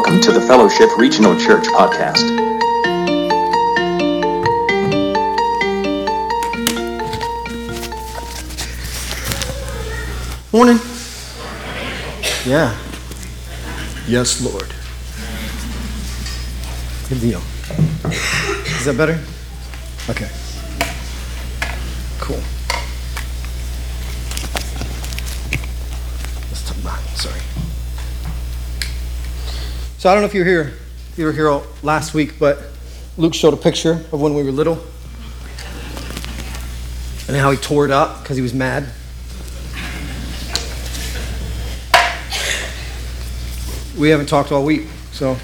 Welcome to the Fellowship Regional Church podcast. Morning. Yeah. Yes, Lord. Good deal. Is that better? Okay. So I don't know if you were here. You were here last week, but Luke showed a picture of when we were little and how he tore it up because he was mad. We haven't talked all week, so.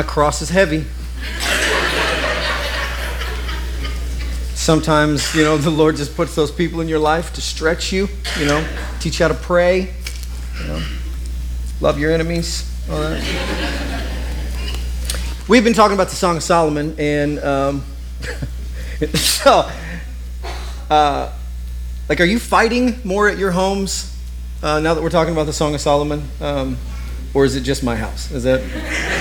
My cross is heavy. Sometimes, you know, the Lord just puts those people in your life to stretch you, you know, teach you how to pray, you know, love your enemies. All right. We've been talking about the Song of Solomon, and um, so, uh, like, are you fighting more at your homes uh, now that we're talking about the Song of Solomon, um, or is it just my house? Is that?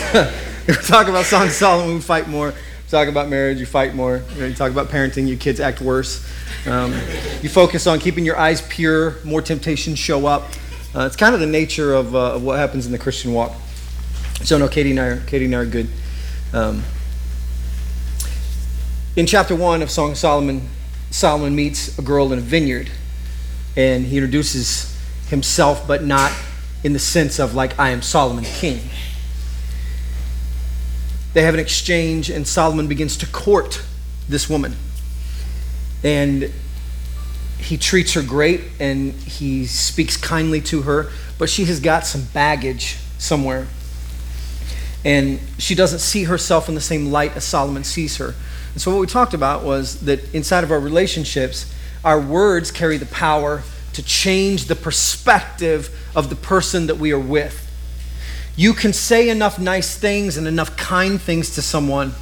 we talk about Song Solomon, we fight more. We talk about marriage, you fight more. You talk about parenting, your kids act worse. Um, you focus on keeping your eyes pure, more temptations show up. Uh, it's kind of the nature of, uh, of, what happens in the Christian walk. So no, Katie and I are, Katie and I are good. Um, in chapter one of Song of Solomon, Solomon meets a girl in a vineyard, and he introduces himself, but not in the sense of like I am Solomon king. They have an exchange, and Solomon begins to court this woman. And he treats her great and he speaks kindly to her, but she has got some baggage somewhere. And she doesn't see herself in the same light as Solomon sees her. And so, what we talked about was that inside of our relationships, our words carry the power to change the perspective of the person that we are with. You can say enough nice things and enough kind things to someone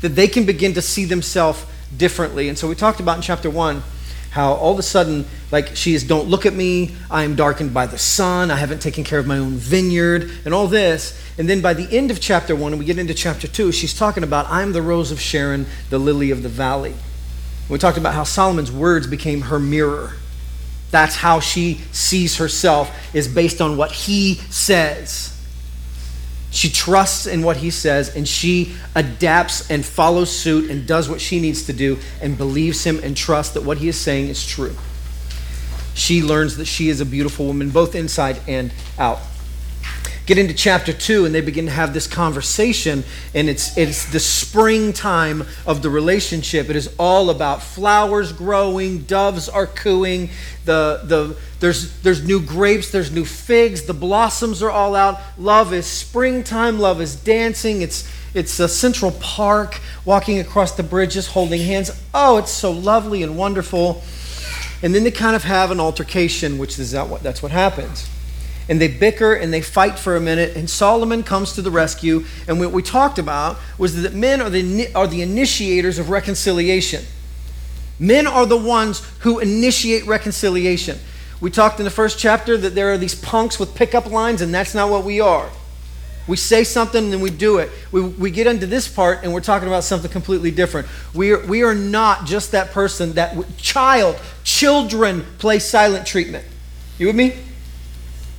that they can begin to see themselves differently. And so, we talked about in chapter one how all of a sudden, like she is, don't look at me, I am darkened by the sun, I haven't taken care of my own vineyard, and all this. And then by the end of chapter one, and we get into chapter two, she's talking about, I'm the rose of Sharon, the lily of the valley. We talked about how Solomon's words became her mirror. That's how she sees herself, is based on what he says. She trusts in what he says and she adapts and follows suit and does what she needs to do and believes him and trusts that what he is saying is true. She learns that she is a beautiful woman, both inside and out. Get into chapter two, and they begin to have this conversation, and it's, it's the springtime of the relationship. It is all about flowers growing, doves are cooing, the, the, there's, there's new grapes, there's new figs, the blossoms are all out. Love is springtime, love is dancing. It's, it's a Central Park, walking across the bridges, holding hands. Oh, it's so lovely and wonderful. And then they kind of have an altercation, which is that what, that's what happens. And they bicker and they fight for a minute, and Solomon comes to the rescue. And what we talked about was that men are the, are the initiators of reconciliation. Men are the ones who initiate reconciliation. We talked in the first chapter that there are these punks with pickup lines, and that's not what we are. We say something and then we do it. We, we get into this part and we're talking about something completely different. We are, we are not just that person that child, children play silent treatment. You with me?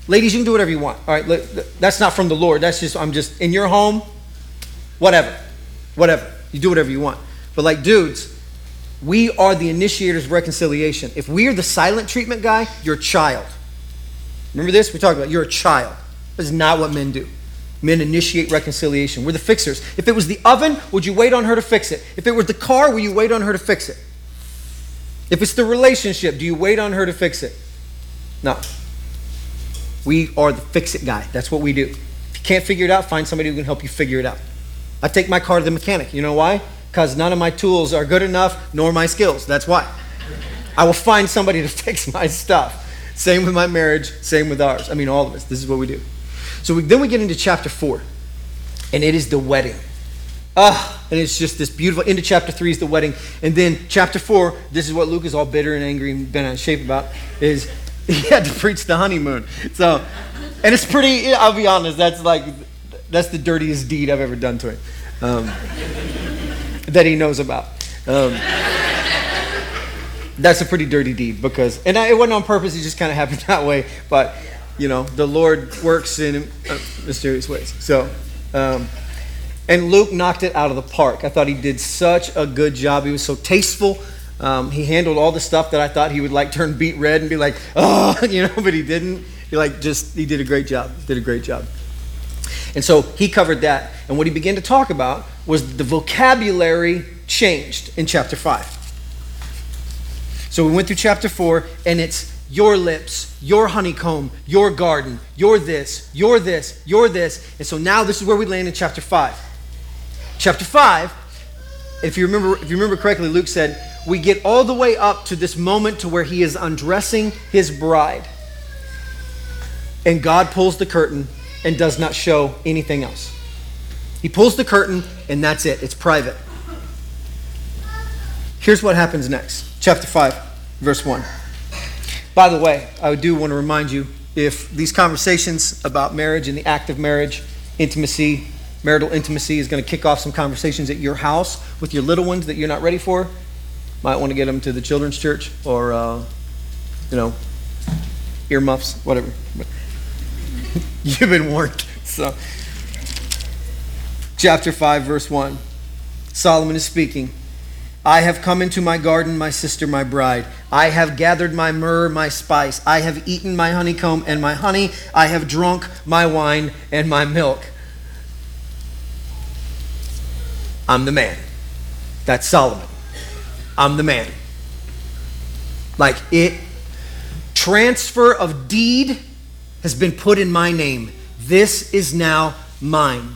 Ladies, you can do whatever you want. All right, that's not from the Lord. That's just, I'm just in your home, whatever. Whatever. You do whatever you want. But like dudes, we are the initiators of reconciliation. If we are the silent treatment guy, you're a child. Remember this? We talked about you're a child. This is not what men do. Men initiate reconciliation. We're the fixers. If it was the oven, would you wait on her to fix it? If it was the car, will you wait on her to fix it? If it's the relationship, do you wait on her to fix it? No. We are the fix it guy. That's what we do. If you can't figure it out, find somebody who can help you figure it out. I take my car to the mechanic. You know why? because none of my tools are good enough, nor my skills. That's why. I will find somebody to fix my stuff. Same with my marriage, same with ours. I mean, all of us. This is what we do. So we, then we get into chapter 4, and it is the wedding. Ah, and it's just this beautiful. Into chapter 3 is the wedding. And then chapter 4, this is what Luke is all bitter and angry and bent out of shape about, is he had to preach the honeymoon. So, and it's pretty, I'll be honest, that's like, that's the dirtiest deed I've ever done to him um, that he knows about. Um, that's a pretty dirty deed because, and it wasn't on purpose, it just kind of happened that way. But, you know, the Lord works in uh, mysterious ways. So, um, and Luke knocked it out of the park. I thought he did such a good job. He was so tasteful. Um, he handled all the stuff that I thought he would like turn beet red and be like, oh, you know, but he didn't. He like just, he did a great job. Did a great job. And so he covered that. And what he began to talk about was the vocabulary changed in chapter 5. So we went through chapter 4, and it's your lips, your honeycomb, your garden, your this, your this, your this. And so now this is where we land in chapter 5. Chapter 5, if you remember, if you remember correctly, Luke said, we get all the way up to this moment to where he is undressing his bride. And God pulls the curtain and does not show anything else. He pulls the curtain, and that's it. It's private. Here's what happens next. Chapter 5, verse 1. By the way, I do want to remind you if these conversations about marriage and the act of marriage, intimacy, marital intimacy is going to kick off some conversations at your house with your little ones that you're not ready for, might want to get them to the children's church or, uh, you know, earmuffs, whatever. You've been warned. So, chapter 5, verse 1. Solomon is speaking. I have come into my garden, my sister, my bride. I have gathered my myrrh, my spice. I have eaten my honeycomb and my honey. I have drunk my wine and my milk. I'm the man. That's Solomon. I'm the man. Like it, transfer of deed has been put in my name. This is now mine.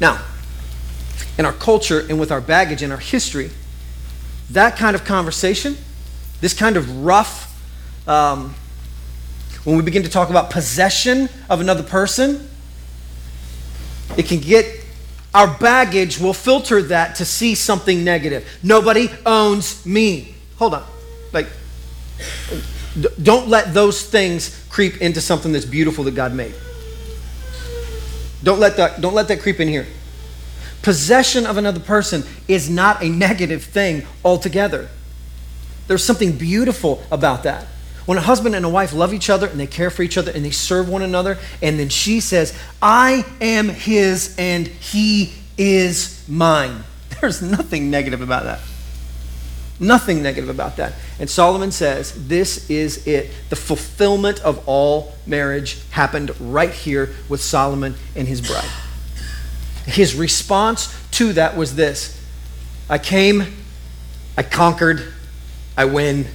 Now, in our culture and with our baggage and our history, that kind of conversation, this kind of rough, um, when we begin to talk about possession of another person, it can get our baggage will filter that to see something negative. Nobody owns me. Hold on. Like, don't let those things creep into something that's beautiful that God made. Don't let that, don't let that creep in here. Possession of another person is not a negative thing altogether. There's something beautiful about that. When a husband and a wife love each other and they care for each other and they serve one another, and then she says, I am his and he is mine. There's nothing negative about that. Nothing negative about that. And Solomon says, This is it. The fulfillment of all marriage happened right here with Solomon and his bride. His response to that was this I came, I conquered, I win,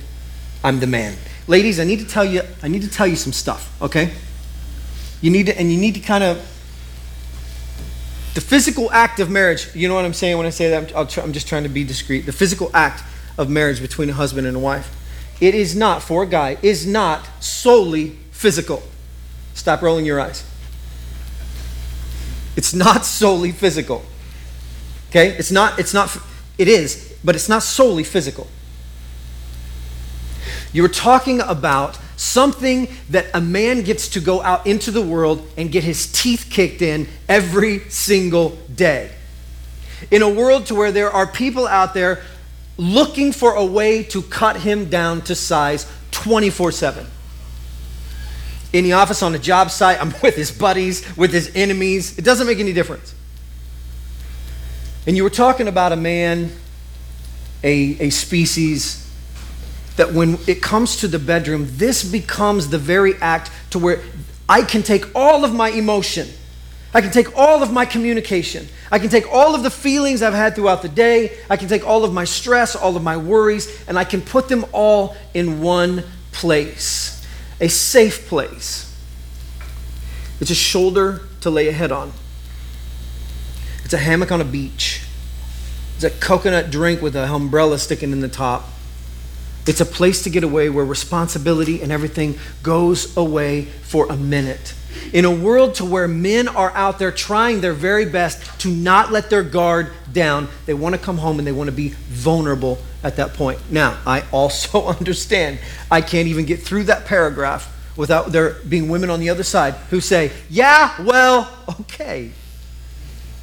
I'm the man. Ladies, I need to tell you, I need to tell you some stuff, okay? You need to, and you need to kind of the physical act of marriage, you know what I'm saying when I say that? I'm, I'm just trying to be discreet. The physical act of marriage between a husband and a wife. It is not, for a guy, is not solely physical. Stop rolling your eyes. It's not solely physical. Okay? It's not, it's not, it is, but it's not solely physical. You're talking about something that a man gets to go out into the world and get his teeth kicked in every single day. In a world to where there are people out there looking for a way to cut him down to size 24 7. In the office, on the job site, I'm with his buddies, with his enemies. It doesn't make any difference. And you were talking about a man, a, a species, that when it comes to the bedroom, this becomes the very act to where I can take all of my emotion I can take all of my communication. I can take all of the feelings I've had throughout the day. I can take all of my stress, all of my worries, and I can put them all in one place a safe place. It's a shoulder to lay a head on, it's a hammock on a beach, it's a coconut drink with an umbrella sticking in the top. It's a place to get away where responsibility and everything goes away for a minute. In a world to where men are out there trying their very best to not let their guard down, they want to come home and they want to be vulnerable at that point. Now, I also understand I can't even get through that paragraph without there being women on the other side who say, Yeah, well, okay.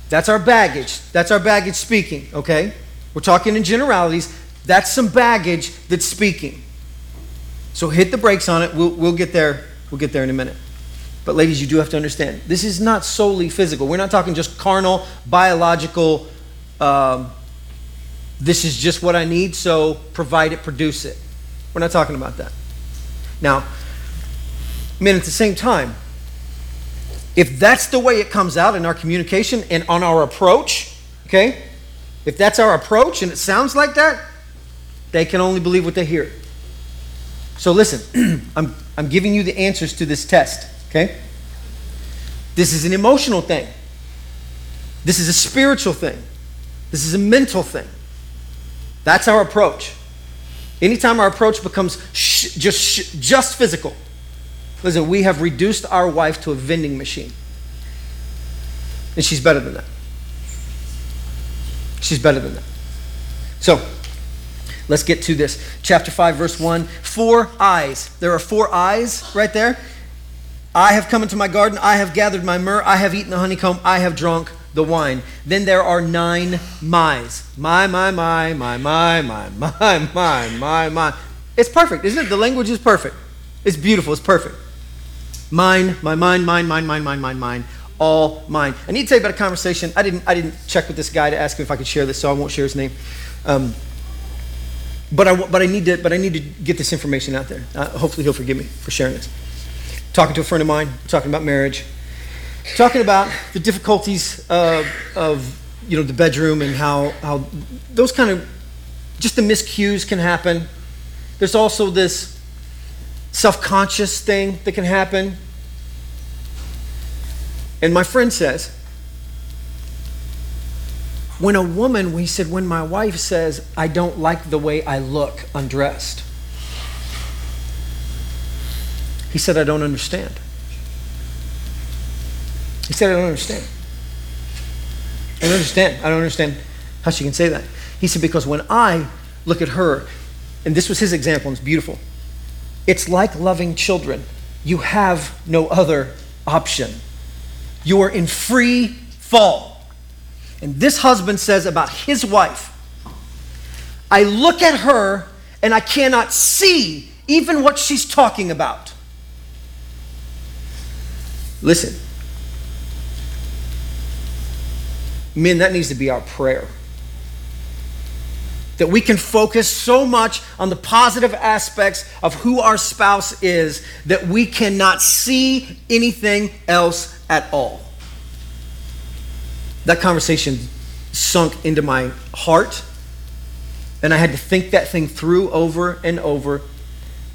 That's our baggage. That's our baggage speaking, okay? We're talking in generalities. That's some baggage that's speaking. So hit the brakes on it. We'll, we'll get there. We'll get there in a minute. But ladies, you do have to understand this is not solely physical. We're not talking just carnal, biological. Um, this is just what I need, so provide it, produce it. We're not talking about that. Now, I mean, at the same time, if that's the way it comes out in our communication and on our approach, okay, if that's our approach and it sounds like that, they can only believe what they hear. So listen, I'm, I'm giving you the answers to this test, okay? This is an emotional thing. This is a spiritual thing. This is a mental thing. That's our approach. Anytime our approach becomes sh- just, sh- just physical, listen, we have reduced our wife to a vending machine. And she's better than that. She's better than that. So, let's get to this. Chapter 5, verse 1. Four I's. There are four I's right there. I have come into my garden. I have gathered my myrrh. I have eaten the honeycomb. I have drunk the wine. Then there are nine my's. My, my, my, my, my, my, my, my, my, my. It's perfect, isn't it? The language is perfect. It's beautiful. It's perfect. Mine, my, mine, mine, mine, mine, mine, mine, mine. All mine. I need to tell you about a conversation. I didn't, I didn't check with this guy to ask him if I could share this, so I won't share his name. Um, but I, but I need to, but I need to get this information out there. Uh, hopefully, he'll forgive me for sharing this. Talking to a friend of mine, talking about marriage, talking about the difficulties of, of you know the bedroom and how how those kind of just the miscues can happen. There's also this self-conscious thing that can happen. And my friend says, when a woman, he said, when my wife says, I don't like the way I look undressed, he said, I don't understand. He said, I don't understand. I don't understand. I don't understand how she can say that. He said, because when I look at her, and this was his example, and it's beautiful, it's like loving children. You have no other option. You are in free fall. And this husband says about his wife, I look at her and I cannot see even what she's talking about. Listen, men, that needs to be our prayer. That we can focus so much on the positive aspects of who our spouse is that we cannot see anything else at all. That conversation sunk into my heart, and I had to think that thing through over and over.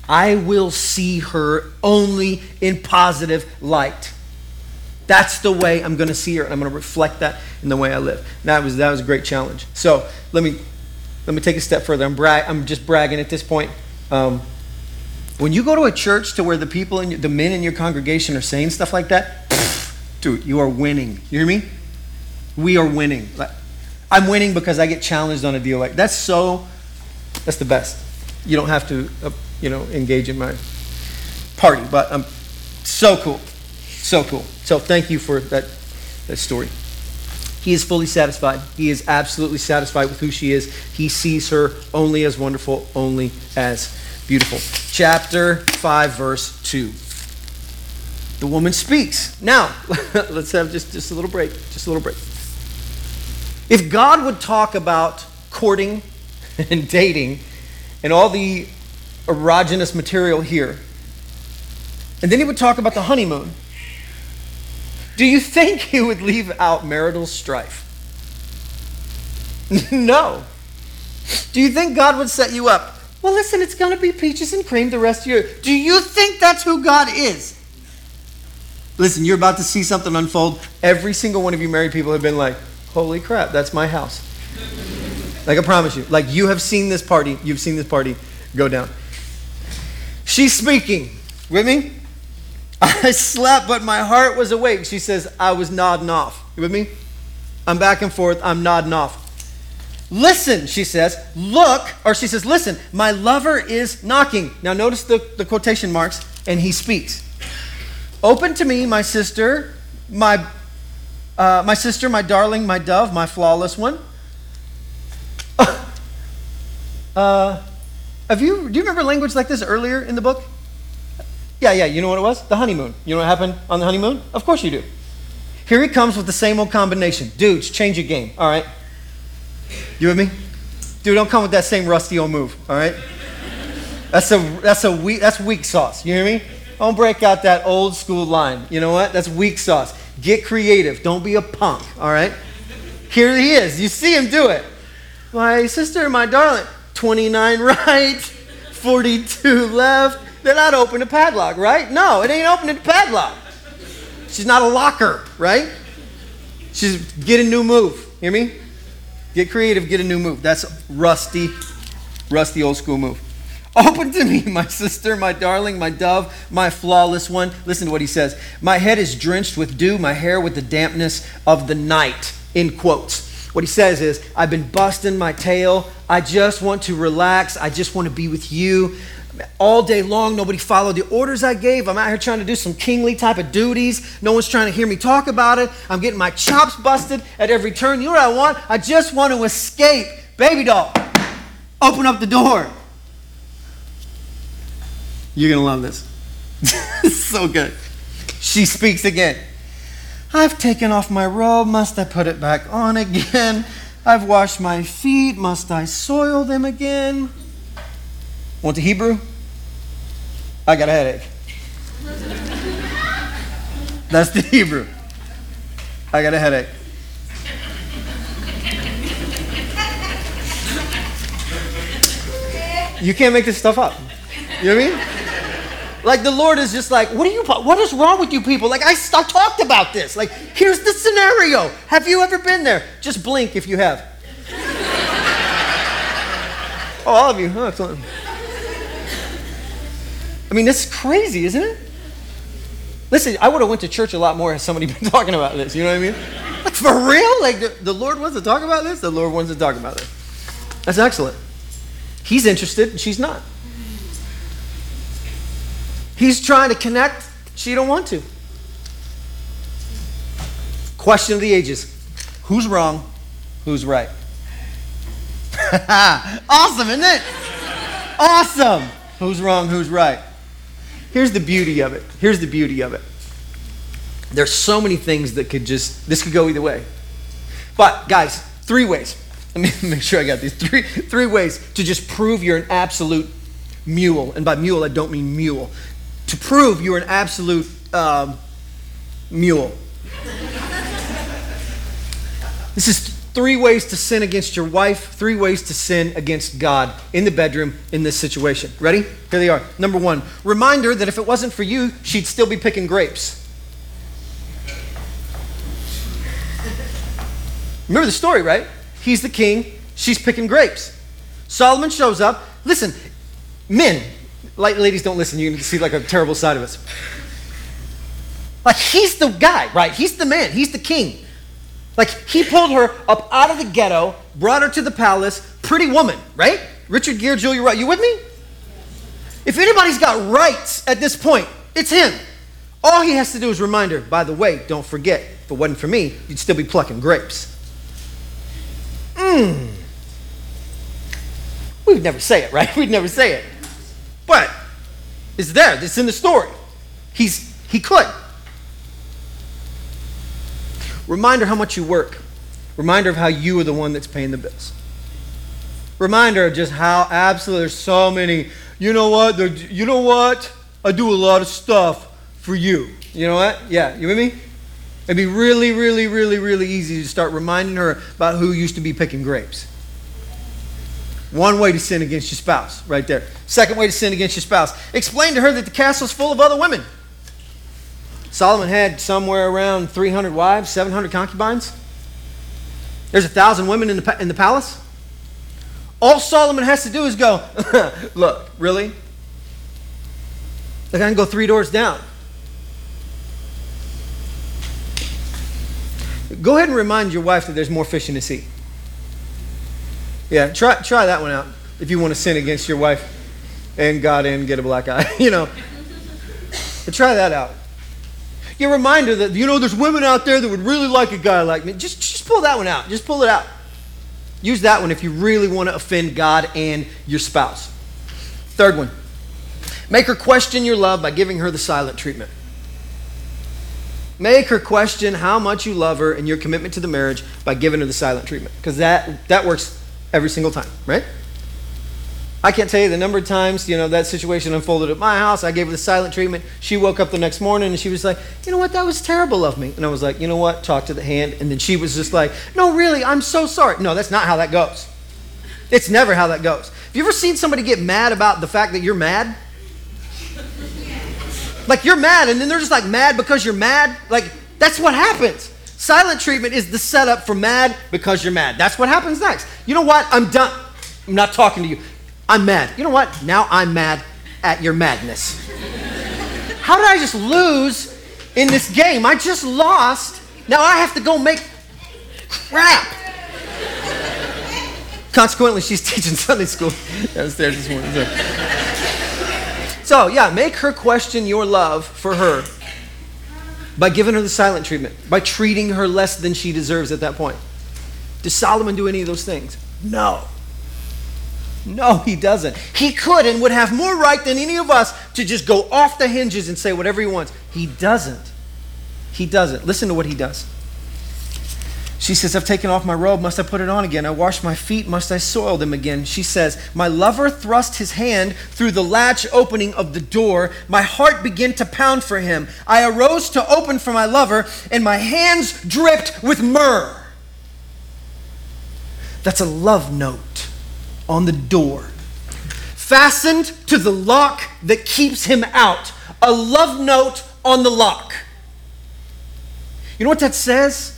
I will see her only in positive light. That's the way I'm going to see her, and I'm going to reflect that in the way I live. That was that was a great challenge. So let me let me take a step further. I'm I'm just bragging at this point. Um, when you go to a church to where the people and the men in your congregation are saying stuff like that, dude, you are winning. You hear me? We are winning. I'm winning because I get challenged on a deal like that's so. That's the best. You don't have to, uh, you know, engage in my party, but I'm so cool, so cool. So thank you for that that story. He is fully satisfied. He is absolutely satisfied with who she is. He sees her only as wonderful, only as beautiful. Chapter 5, verse 2. The woman speaks. Now, let's have just, just a little break. Just a little break. If God would talk about courting and dating and all the erogenous material here, and then he would talk about the honeymoon, do you think he would leave out marital strife? no. Do you think God would set you up? Well, listen, it's going to be peaches and cream the rest of your. Do you think that's who God is? Listen, you're about to see something unfold. Every single one of you married people have been like, holy crap, that's my house. Like I promise you, like you have seen this party, you've seen this party, go down. She's speaking. With me? I slept, but my heart was awake. She says, I was nodding off. You with me? I'm back and forth. I'm nodding off. Listen, she says, look, or she says, listen, my lover is knocking. Now notice the, the quotation marks, and he speaks. Open to me, my sister, my, uh, my sister, my darling, my dove, my flawless one. Uh, have you, do you remember language like this earlier in the book? Yeah, yeah, you know what it was? The honeymoon. You know what happened on the honeymoon? Of course you do. Here he comes with the same old combination. Dudes, change your game, all right? You with me? Dude, don't come with that same rusty old move, all right? That's a that's a weak that's weak sauce. You hear me? Don't break out that old school line. You know what? That's weak sauce. Get creative. Don't be a punk, all right? Here he is. You see him do it. My sister, my darling, 29 right, 42 left. They're not open to padlock, right? No, it ain't open to padlock. She's not a locker, right? She's get a new move. Hear me? Get creative, get a new move. That's rusty, rusty old school move. Open to me, my sister, my darling, my dove, my flawless one. Listen to what he says. My head is drenched with dew, my hair with the dampness of the night. In quotes. What he says is, I've been busting my tail. I just want to relax. I just want to be with you. All day long, nobody followed the orders I gave. I'm out here trying to do some kingly type of duties. No one's trying to hear me talk about it. I'm getting my chops busted at every turn. You know what I want? I just want to escape. Baby doll, open up the door. You're going to love this. so good. She speaks again. I've taken off my robe. Must I put it back on again? I've washed my feet. Must I soil them again? Want the Hebrew? I got a headache. That's the Hebrew. I got a headache. You can't make this stuff up. You know what I mean? Like the Lord is just like, what are you? What is wrong with you people? Like I, I talked about this. Like here's the scenario. Have you ever been there? Just blink if you have. oh, all of you. huh? I mean, this is crazy, isn't it? Listen, I would have went to church a lot more had somebody been talking about this. You know what I mean? Like for real? Like the, the Lord wants to talk about this. The Lord wants to talk about it. That's excellent. He's interested, and she's not. He's trying to connect. She don't want to. Question of the ages. Who's wrong? Who's right? awesome, isn't it? Awesome. Who's wrong? Who's right? Here's the beauty of it. Here's the beauty of it. There's so many things that could just, this could go either way. But, guys, three ways. Let me make sure I got these. Three, three ways to just prove you're an absolute mule. And by mule, I don't mean mule. To prove you're an absolute um, mule. this is three ways to sin against your wife, three ways to sin against God in the bedroom in this situation. Ready? Here they are. Number one, reminder that if it wasn't for you, she'd still be picking grapes. Remember the story, right? He's the king, she's picking grapes. Solomon shows up. Listen, men, ladies don't listen, you can see like a terrible side of us. Like he's the guy, right? He's the man, he's the king. Like he pulled her up out of the ghetto, brought her to the palace, pretty woman, right? Richard Gere, Julia Roberts. You with me? If anybody's got rights at this point, it's him. All he has to do is remind her, by the way, don't forget, if it wasn't for me, you'd still be plucking grapes. Mmm. We'd never say it, right? We'd never say it. But it's there. It's in the story. He's he could. Reminder how much you work. Reminder of how you are the one that's paying the bills. Reminder of just how absolutely there's so many. You know what? You know what? I do a lot of stuff for you. You know what? Yeah, you with me? It'd be really, really, really, really easy to start reminding her about who used to be picking grapes. One way to sin against your spouse, right there. Second way to sin against your spouse. Explain to her that the castle's full of other women. Solomon had somewhere around 300 wives, 700 concubines. There's a thousand women in the, in the palace. All Solomon has to do is go, look, really? Like I can go three doors down. Go ahead and remind your wife that there's more fish in the sea. Yeah, try, try that one out if you want to sin against your wife and God and get a black eye. you know, but try that out. You remind her that, you know, there's women out there that would really like a guy like me. Just, just pull that one out. Just pull it out. Use that one if you really want to offend God and your spouse. Third one make her question your love by giving her the silent treatment. Make her question how much you love her and your commitment to the marriage by giving her the silent treatment. Because that, that works every single time, right? I can't tell you the number of times, you know, that situation unfolded at my house. I gave her the silent treatment. She woke up the next morning and she was like, you know what, that was terrible of me. And I was like, you know what, talk to the hand. And then she was just like, no, really, I'm so sorry. No, that's not how that goes. It's never how that goes. Have you ever seen somebody get mad about the fact that you're mad? Like you're mad, and then they're just like mad because you're mad. Like that's what happens. Silent treatment is the setup for mad because you're mad. That's what happens next. You know what? I'm done. I'm not talking to you. I'm mad. You know what? Now I'm mad at your madness. How did I just lose in this game? I just lost. Now I have to go make crap. Consequently, she's teaching Sunday school downstairs this morning. So. yeah, make her question your love for her by giving her the silent treatment, by treating her less than she deserves at that point. Does Solomon do any of those things? No. No, he doesn't. He could and would have more right than any of us to just go off the hinges and say whatever he wants. He doesn't. He doesn't. Listen to what he does. She says, I've taken off my robe. Must I put it on again? I wash my feet. Must I soil them again? She says, My lover thrust his hand through the latch opening of the door. My heart began to pound for him. I arose to open for my lover, and my hands dripped with myrrh. That's a love note on the door, fastened to the lock that keeps him out. A love note on the lock. You know what that says?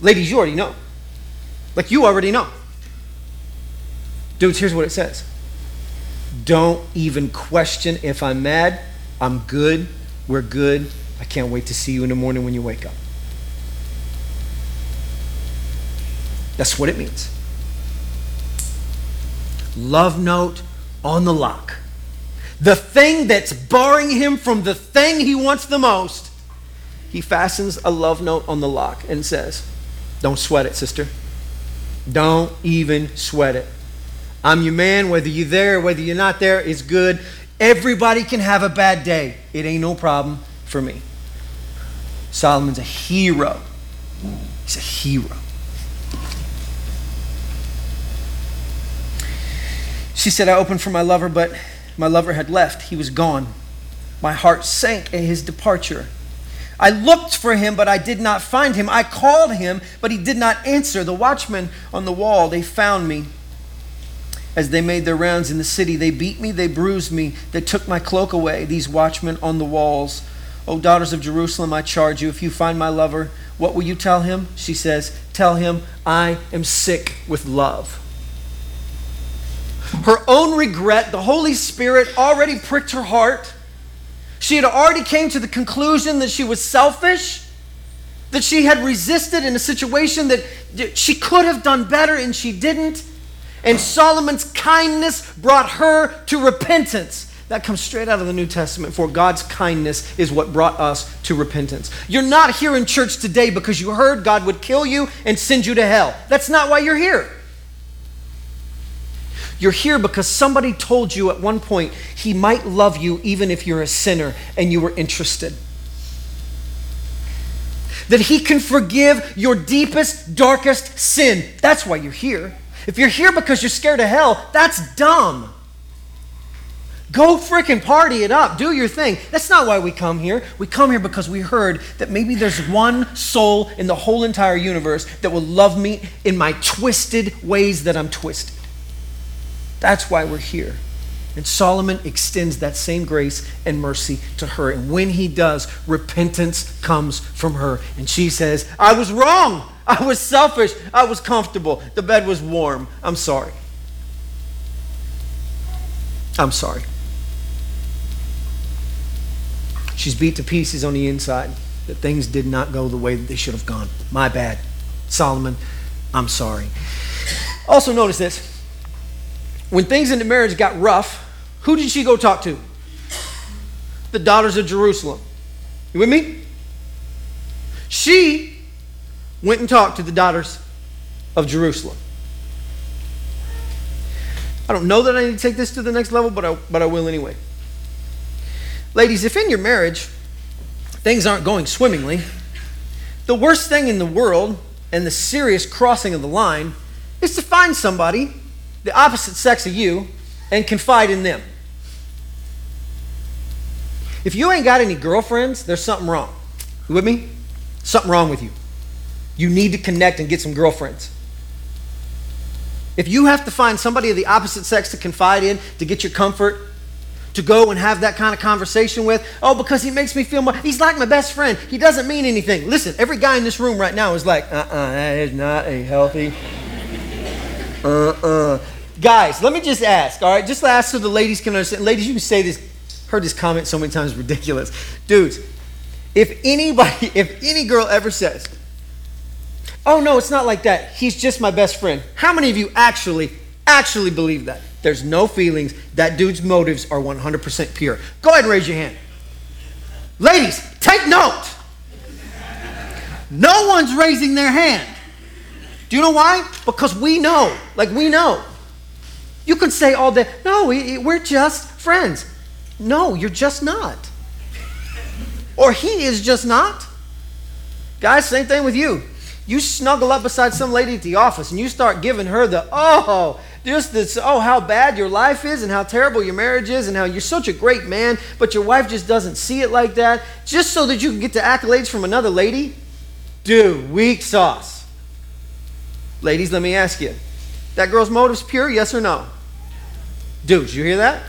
Ladies, you already know. Like, you already know. Dudes, here's what it says Don't even question if I'm mad. I'm good. We're good. I can't wait to see you in the morning when you wake up. That's what it means. Love note on the lock. The thing that's barring him from the thing he wants the most, he fastens a love note on the lock and says, don't sweat it, sister. Don't even sweat it. I'm your man, whether you're there, whether you're not there, it's good. Everybody can have a bad day. It ain't no problem for me. Solomon's a hero. He's a hero. She said, I opened for my lover, but my lover had left. He was gone. My heart sank at his departure. I looked for him, but I did not find him. I called him, but he did not answer. The watchmen on the wall, they found me. As they made their rounds in the city, they beat me, they bruised me, they took my cloak away, these watchmen on the walls. O daughters of Jerusalem, I charge you, if you find my lover, what will you tell him? She says, Tell him, I am sick with love. Her own regret, the Holy Spirit already pricked her heart. She had already came to the conclusion that she was selfish, that she had resisted in a situation that she could have done better and she didn't. And Solomon's kindness brought her to repentance. That comes straight out of the New Testament, for God's kindness is what brought us to repentance. You're not here in church today because you heard God would kill you and send you to hell. That's not why you're here. You're here because somebody told you at one point he might love you even if you're a sinner and you were interested. That he can forgive your deepest, darkest sin. That's why you're here. If you're here because you're scared of hell, that's dumb. Go freaking party it up. Do your thing. That's not why we come here. We come here because we heard that maybe there's one soul in the whole entire universe that will love me in my twisted ways that I'm twisted. That's why we're here. And Solomon extends that same grace and mercy to her. And when he does, repentance comes from her. And she says, I was wrong. I was selfish. I was comfortable. The bed was warm. I'm sorry. I'm sorry. She's beat to pieces on the inside. That things did not go the way that they should have gone. My bad. Solomon, I'm sorry. Also, notice this. When things in the marriage got rough, who did she go talk to? The daughters of Jerusalem. You with me? She went and talked to the daughters of Jerusalem. I don't know that I need to take this to the next level, but I, but I will anyway. Ladies, if in your marriage things aren't going swimmingly, the worst thing in the world and the serious crossing of the line is to find somebody, the opposite sex of you, and confide in them. If you ain't got any girlfriends, there's something wrong. You with me? Something wrong with you. You need to connect and get some girlfriends. If you have to find somebody of the opposite sex to confide in, to get your comfort, to go and have that kind of conversation with, oh, because he makes me feel more, he's like my best friend. He doesn't mean anything. Listen, every guy in this room right now is like, uh uh-uh, uh that is not a healthy. Uh uh. Guys, let me just ask, all right? Just ask so the ladies can understand. Ladies, you can say this, heard this comment so many times, ridiculous. Dudes, if anybody, if any girl ever says, oh no, it's not like that, he's just my best friend, how many of you actually, actually believe that? There's no feelings. That dude's motives are 100% pure. Go ahead and raise your hand. Ladies, take note. No one's raising their hand. Do you know why? Because we know. Like, we know. You can say all day, no, we're just friends. No, you're just not. Or he is just not. Guys, same thing with you. You snuggle up beside some lady at the office and you start giving her the, oh, just this, oh, how bad your life is and how terrible your marriage is and how you're such a great man, but your wife just doesn't see it like that, just so that you can get the accolades from another lady? Dude, weak sauce. Ladies, let me ask you that girl's motive's pure, yes or no? Dude, you hear that?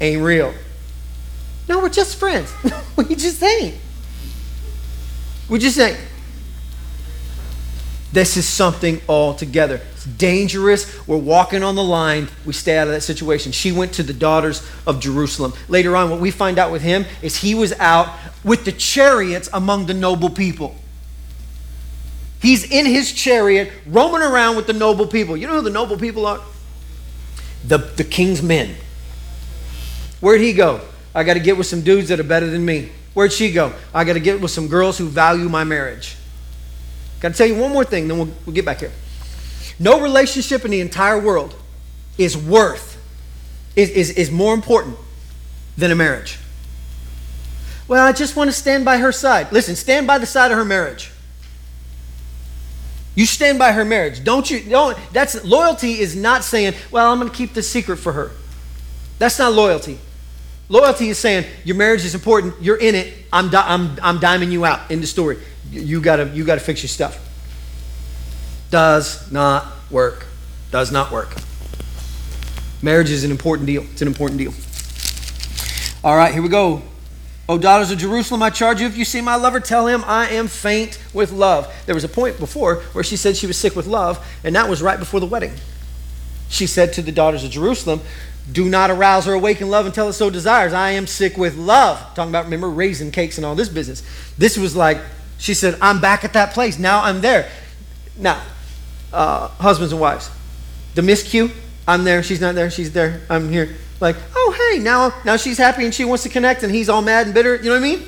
Ain't real. No, we're just friends. we just ain't. We just ain't. This is something altogether. It's dangerous. We're walking on the line. We stay out of that situation. She went to the daughters of Jerusalem. Later on, what we find out with him is he was out with the chariots among the noble people. He's in his chariot, roaming around with the noble people. You know who the noble people are? The, the king's men. Where'd he go? I got to get with some dudes that are better than me. Where'd she go? I got to get with some girls who value my marriage. Got to tell you one more thing, then we'll, we'll get back here. No relationship in the entire world is worth, is, is, is more important than a marriage. Well, I just want to stand by her side. Listen, stand by the side of her marriage. You stand by her marriage. Don't you don't that's loyalty is not saying, well, I'm going to keep this secret for her. That's not loyalty. Loyalty is saying your marriage is important. You're in it. I'm, di- I'm, I'm diming you out in the story. You gotta you gotta fix your stuff. Does not work. Does not work. Marriage is an important deal. It's an important deal. All right, here we go. O daughters of Jerusalem, I charge you, if you see my lover, tell him I am faint with love. There was a point before where she said she was sick with love, and that was right before the wedding. She said to the daughters of Jerusalem, do not arouse her awaken love until it so desires. I am sick with love. Talking about, remember, raisin cakes and all this business. This was like, she said, I'm back at that place. Now I'm there. Now, uh, husbands and wives, the miscue, I'm there, she's not there, she's there, I'm here. Like, oh, hey, now, now she's happy and she wants to connect and he's all mad and bitter. You know what I mean?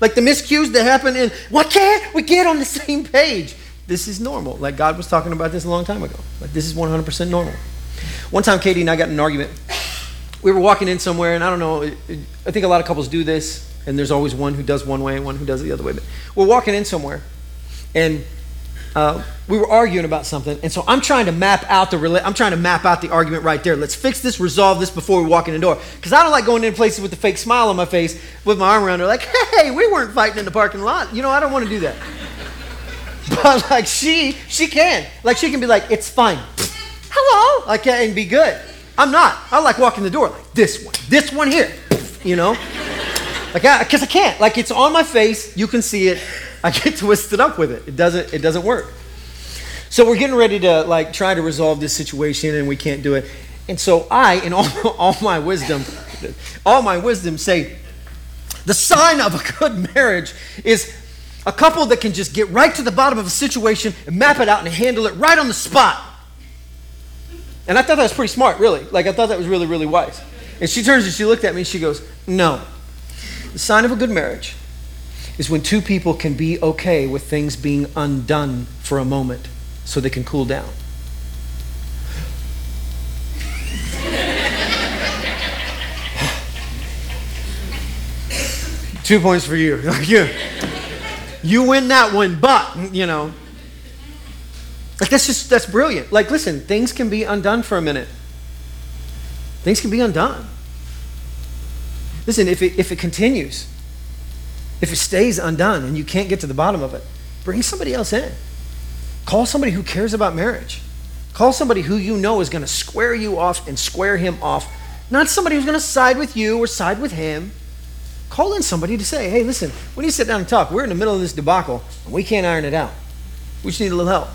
Like the miscues that happen in, why can't we get on the same page? This is normal. Like God was talking about this a long time ago. Like this is 100% normal. One time, Katie and I got in an argument. We were walking in somewhere, and I don't know, I think a lot of couples do this, and there's always one who does one way and one who does the other way. But we're walking in somewhere, and uh, we were arguing about something, and so I'm trying to map out the I'm trying to map out the argument right there. Let's fix this, resolve this before we walk in the door, because I don't like going into places with a fake smile on my face, with my arm around her, like, "Hey, we weren't fighting in the parking lot." You know, I don't want to do that. But like she, she can, like she can be like, "It's fine." hello, like, and be good. I'm not. I like walking the door like this one, this one here, you know? Like, because I, I can't. Like, it's on my face. You can see it. I get twisted up with it. It doesn't, it doesn't work. So we're getting ready to, like, try to resolve this situation, and we can't do it. And so I, in all, all my wisdom, all my wisdom say the sign of a good marriage is a couple that can just get right to the bottom of a situation and map it out and handle it right on the spot. And I thought that was pretty smart, really. Like, I thought that was really, really wise. And she turns and she looked at me and she goes, No. The sign of a good marriage is when two people can be okay with things being undone for a moment so they can cool down. Two points for you. you. You win that one, but, you know. Like that's just that's brilliant. Like listen, things can be undone for a minute. Things can be undone. Listen, if it if it continues, if it stays undone and you can't get to the bottom of it, bring somebody else in. Call somebody who cares about marriage. Call somebody who you know is going to square you off and square him off. Not somebody who's going to side with you or side with him. Call in somebody to say, hey, listen, need to sit down and talk. We're in the middle of this debacle and we can't iron it out. We just need a little help.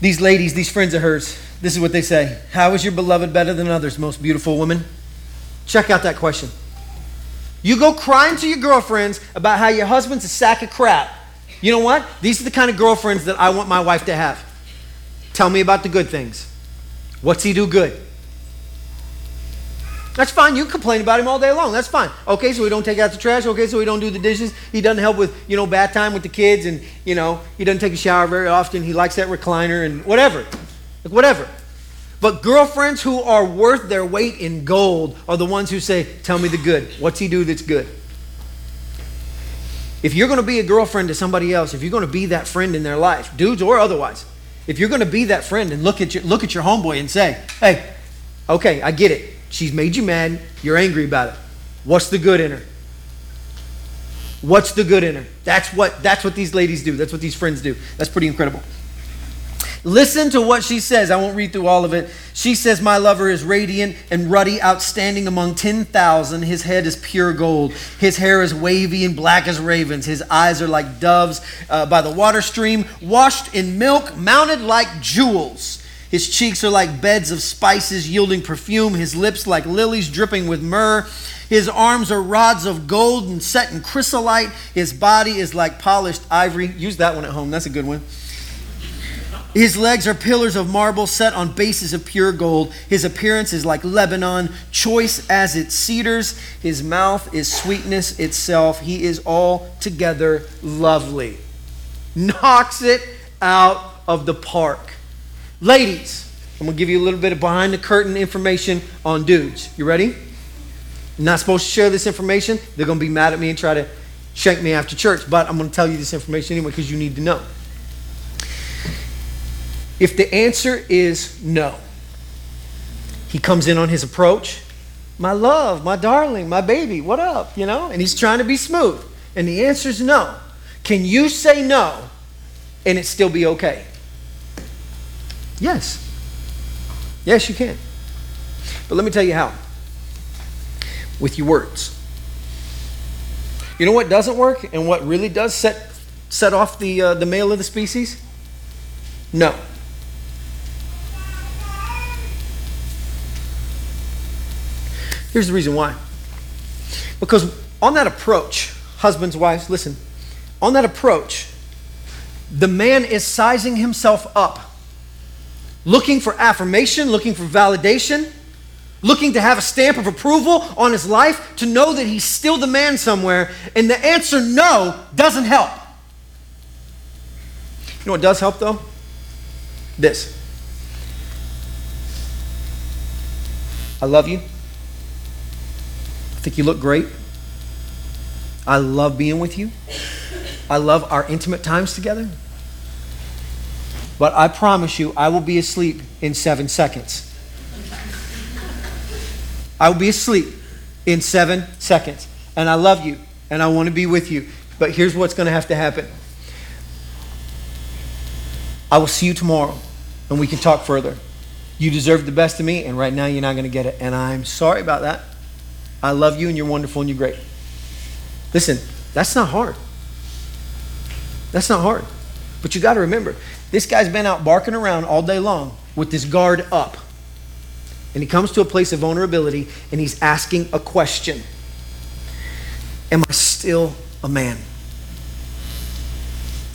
These ladies, these friends of hers, this is what they say How is your beloved better than others, most beautiful woman? Check out that question. You go crying to your girlfriends about how your husband's a sack of crap. You know what? These are the kind of girlfriends that I want my wife to have. Tell me about the good things. What's he do good? That's fine. You complain about him all day long. That's fine. Okay, so he don't take out the trash. Okay, so he don't do the dishes. He doesn't help with, you know, bath time with the kids and, you know, he doesn't take a shower very often. He likes that recliner and whatever. Like whatever. But girlfriends who are worth their weight in gold are the ones who say, "Tell me the good. What's he do that's good?" If you're going to be a girlfriend to somebody else, if you're going to be that friend in their life, dudes or otherwise, if you're going to be that friend and look at your look at your homeboy and say, "Hey, okay, I get it. She's made you mad. You're angry about it. What's the good in her? What's the good in her? That's what, that's what these ladies do. That's what these friends do. That's pretty incredible. Listen to what she says. I won't read through all of it. She says, My lover is radiant and ruddy, outstanding among 10,000. His head is pure gold. His hair is wavy and black as ravens. His eyes are like doves uh, by the water stream, washed in milk, mounted like jewels. His cheeks are like beds of spices yielding perfume, his lips like lilies dripping with myrrh. His arms are rods of gold and set in chrysolite. His body is like polished ivory. Use that one at home, that's a good one. His legs are pillars of marble set on bases of pure gold. His appearance is like Lebanon, choice as its cedars. His mouth is sweetness itself. He is altogether lovely. Knocks it out of the park. Ladies, I'm going to give you a little bit of behind the curtain information on dudes. You ready? I'm not supposed to share this information. They're going to be mad at me and try to shank me after church, but I'm going to tell you this information anyway because you need to know. If the answer is no, he comes in on his approach, my love, my darling, my baby, what up? You know, and he's trying to be smooth. And the answer is no. Can you say no and it still be okay? Yes. Yes, you can. But let me tell you how with your words. You know what doesn't work and what really does set, set off the, uh, the male of the species? No. Here's the reason why. Because on that approach, husbands, wives, listen, on that approach, the man is sizing himself up looking for affirmation, looking for validation, looking to have a stamp of approval on his life, to know that he's still the man somewhere. And the answer no doesn't help. You know what does help though? This. I love you. Think you look great. I love being with you. I love our intimate times together. But I promise you, I will be asleep in seven seconds. I will be asleep in seven seconds. And I love you, and I want to be with you. But here's what's going to have to happen I will see you tomorrow, and we can talk further. You deserve the best of me, and right now you're not going to get it. And I'm sorry about that. I love you, and you're wonderful, and you're great. Listen, that's not hard. That's not hard. But you got to remember, This guy's been out barking around all day long with this guard up. And he comes to a place of vulnerability and he's asking a question Am I still a man?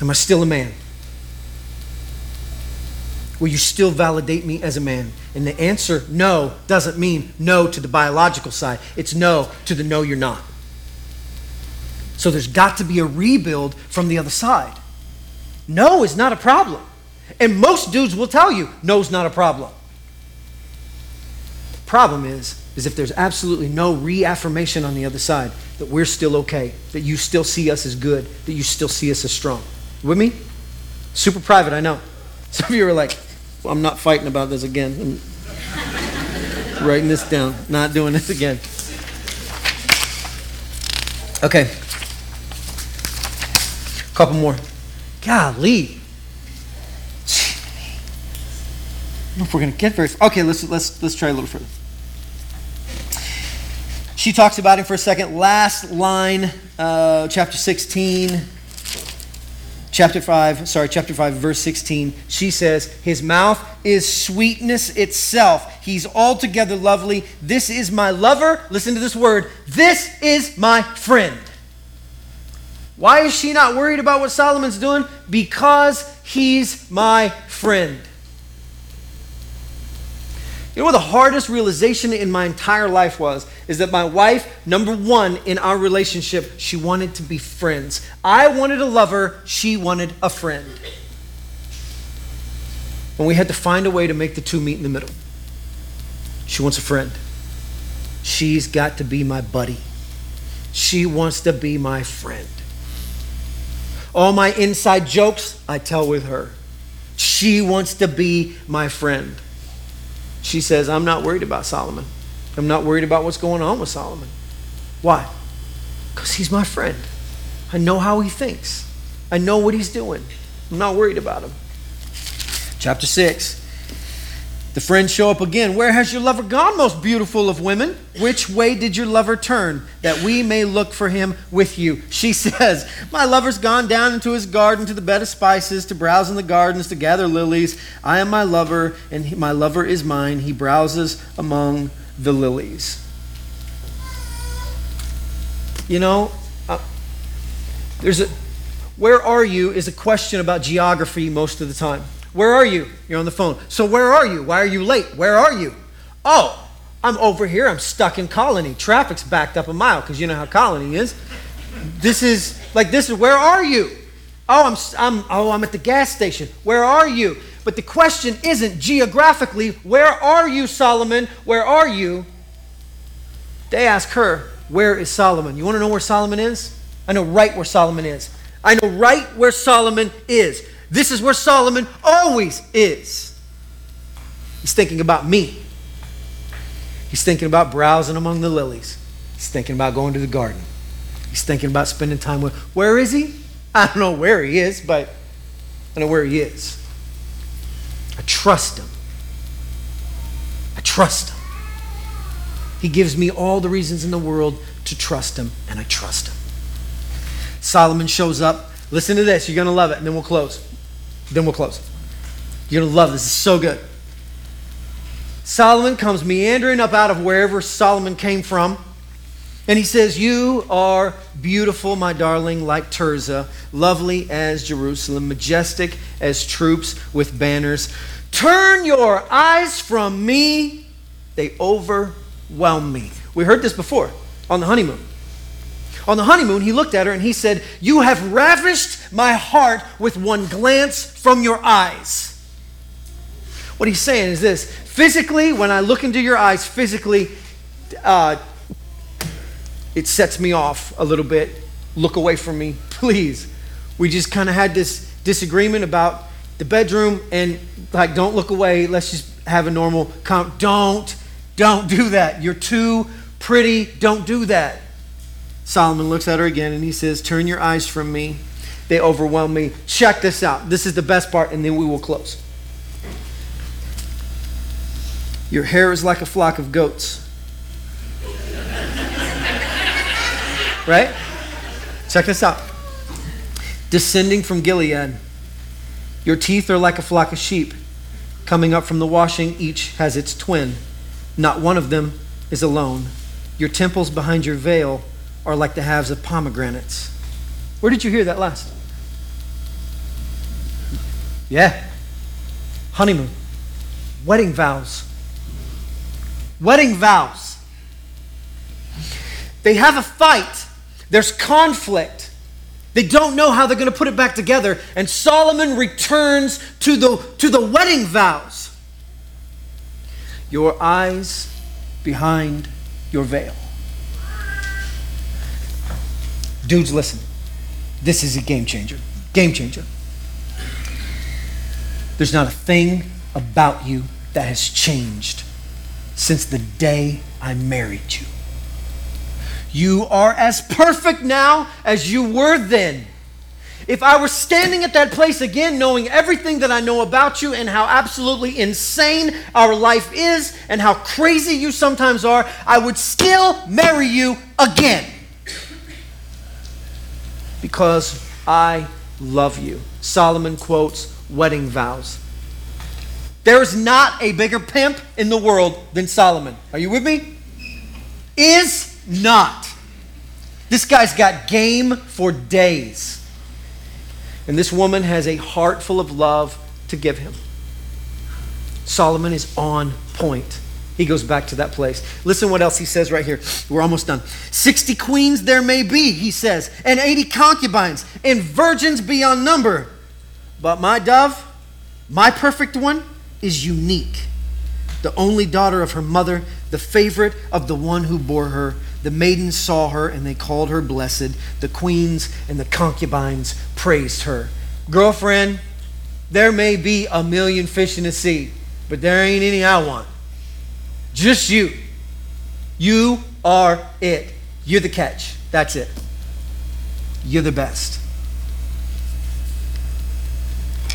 Am I still a man? Will you still validate me as a man? And the answer, no, doesn't mean no to the biological side. It's no to the no, you're not. So there's got to be a rebuild from the other side. No is not a problem. And most dudes will tell you no's not a problem. The problem is, is if there's absolutely no reaffirmation on the other side that we're still okay, that you still see us as good, that you still see us as strong. with me? Super private, I know. Some of you are like, I'm not fighting about this again. I'm writing this down, not doing this again. Okay. Couple more. Golly. I don't know if we're gonna get very. Okay, let's let's let's try a little further. She talks about him for a second. Last line, uh, chapter 16, chapter 5, sorry, chapter 5, verse 16. She says, His mouth is sweetness itself. He's altogether lovely. This is my lover. Listen to this word. This is my friend. Why is she not worried about what Solomon's doing? Because he's my friend. You know what the hardest realization in my entire life was? Is that my wife, number one in our relationship, she wanted to be friends. I wanted a lover, she wanted a friend. And we had to find a way to make the two meet in the middle. She wants a friend. She's got to be my buddy. She wants to be my friend. All my inside jokes, I tell with her. She wants to be my friend. She says, I'm not worried about Solomon. I'm not worried about what's going on with Solomon. Why? Because he's my friend. I know how he thinks, I know what he's doing. I'm not worried about him. Chapter 6. The friends show up again. Where has your lover gone, most beautiful of women? Which way did your lover turn, that we may look for him with you? She says, My lover's gone down into his garden to the bed of spices, to browse in the gardens, to gather lilies. I am my lover, and he, my lover is mine. He browses among the lilies. You know, uh, there's a where are you is a question about geography most of the time. Where are you? You're on the phone. So where are you? Why are you late? Where are you? Oh, I'm over here. I'm stuck in Colony. Traffic's backed up a mile because you know how Colony is. This is like this is where are you? Oh, I'm I'm oh, I'm at the gas station. Where are you? But the question isn't geographically, where are you, Solomon? Where are you? They ask her, where is Solomon? You want to know where Solomon is? I know right where Solomon is. I know right where Solomon is. This is where Solomon always is. He's thinking about me. He's thinking about browsing among the lilies. He's thinking about going to the garden. He's thinking about spending time with. Where is he? I don't know where he is, but I know where he is. I trust him. I trust him. He gives me all the reasons in the world to trust him, and I trust him. Solomon shows up. Listen to this. You're going to love it, and then we'll close. Then we'll close. You're going to love this. It's so good. Solomon comes meandering up out of wherever Solomon came from. And he says, You are beautiful, my darling, like Tirzah, lovely as Jerusalem, majestic as troops with banners. Turn your eyes from me, they overwhelm me. We heard this before on the honeymoon. On the honeymoon, he looked at her and he said, You have ravished my heart with one glance from your eyes. What he's saying is this physically, when I look into your eyes, physically, uh, it sets me off a little bit. Look away from me, please. We just kind of had this disagreement about the bedroom and, like, don't look away. Let's just have a normal com- Don't, don't do that. You're too pretty. Don't do that. Solomon looks at her again and he says, Turn your eyes from me. They overwhelm me. Check this out. This is the best part, and then we will close. Your hair is like a flock of goats. right? Check this out. Descending from Gilead. Your teeth are like a flock of sheep coming up from the washing, each has its twin. Not one of them is alone. Your temples behind your veil are like the halves of pomegranates. Where did you hear that last? Yeah. Honeymoon. Wedding vows. Wedding vows. They have a fight. There's conflict. They don't know how they're going to put it back together. And Solomon returns to the, to the wedding vows. Your eyes behind your veil. Dudes, listen. This is a game changer. Game changer. There's not a thing about you that has changed since the day I married you. You are as perfect now as you were then. If I were standing at that place again, knowing everything that I know about you and how absolutely insane our life is and how crazy you sometimes are, I would still marry you again. Because I love you. Solomon quotes wedding vows. There is not a bigger pimp in the world than Solomon. Are you with me? Is not. This guy's got game for days. And this woman has a heart full of love to give him. Solomon is on point. He goes back to that place. Listen what else he says right here. We're almost done. 60 queens there may be, he says, and 80 concubines, and virgins beyond number. But my dove, my perfect one, is unique. The only daughter of her mother, the favorite of the one who bore her. The maidens saw her and they called her blessed. The queens and the concubines praised her. Girlfriend, there may be a million fish in the sea, but there ain't any I want. Just you. You are it. You're the catch. That's it. You're the best.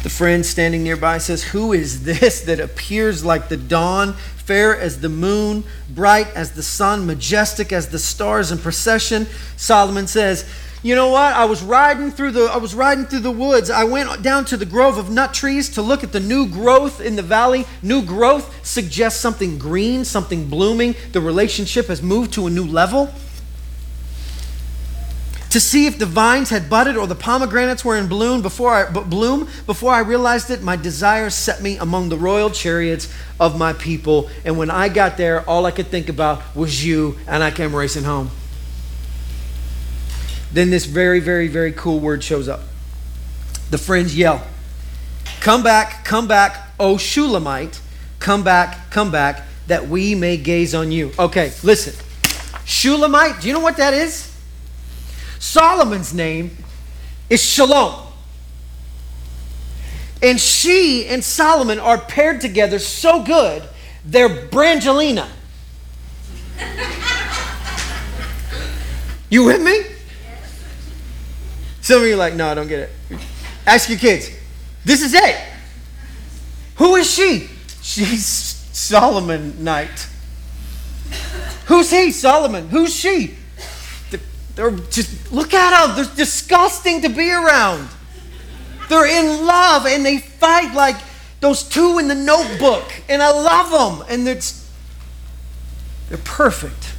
The friend standing nearby says, Who is this that appears like the dawn, fair as the moon, bright as the sun, majestic as the stars in procession? Solomon says, you know what? I was riding through the I was riding through the woods. I went down to the grove of nut trees to look at the new growth in the valley. New growth suggests something green, something blooming. The relationship has moved to a new level to see if the vines had budded or the pomegranates were in bloom before I bloom before I realized it my desires set me among the royal chariots of my people and when I got there all I could think about was you and I came racing home then this very very very cool word shows up the friends yell come back come back O Shulamite come back come back that we may gaze on you okay listen Shulamite do you know what that is Solomon's name is Shalom. And she and Solomon are paired together so good, they're Brangelina. You with me? Some of you are like, no, I don't get it. Ask your kids. This is it. Who is she? She's Shulamite. Who's he? Solomon. Who's she? They're just, look at them. They're disgusting to be around. They're in love and they fight like those two in the notebook. And I love them. And they're, they're perfect.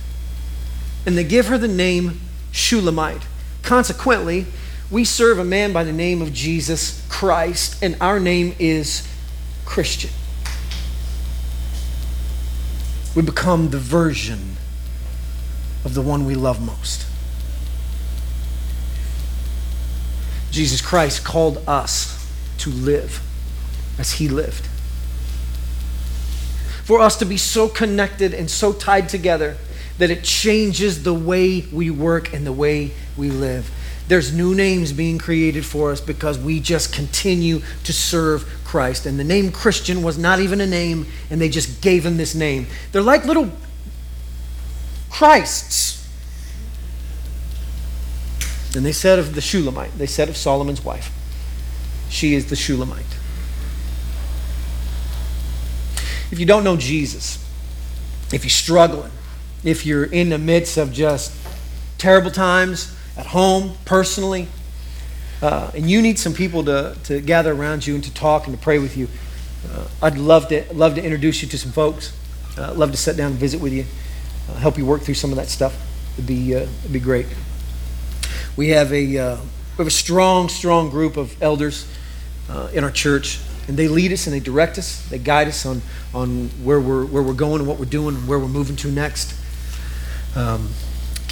And they give her the name Shulamite. Consequently, we serve a man by the name of Jesus Christ, and our name is Christian. We become the version of the one we love most. Jesus Christ called us to live as he lived. For us to be so connected and so tied together that it changes the way we work and the way we live. There's new names being created for us because we just continue to serve Christ. And the name Christian was not even a name, and they just gave him this name. They're like little Christs and they said of the Shulamite, they said of Solomon's wife, she is the Shulamite. If you don't know Jesus, if you're struggling, if you're in the midst of just terrible times at home, personally, uh, and you need some people to, to gather around you and to talk and to pray with you, uh, I'd love to, love to introduce you to some folks. Uh, love to sit down and visit with you, uh, help you work through some of that stuff. It'd be, uh, it'd be great. We have a, uh, we have a strong, strong group of elders in our church, and they lead us and they direct us. They guide us on, on where, we're, where we're going and what we're doing and where we're moving to next. Um,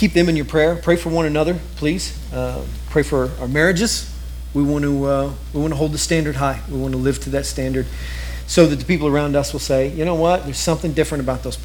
keep them in your prayer. Pray for one another, please. Uh, pray for our marriages. We want to uh, we want to hold the standard high. We want to live to that standard, so that the people around us will say, you know what? There's something different about those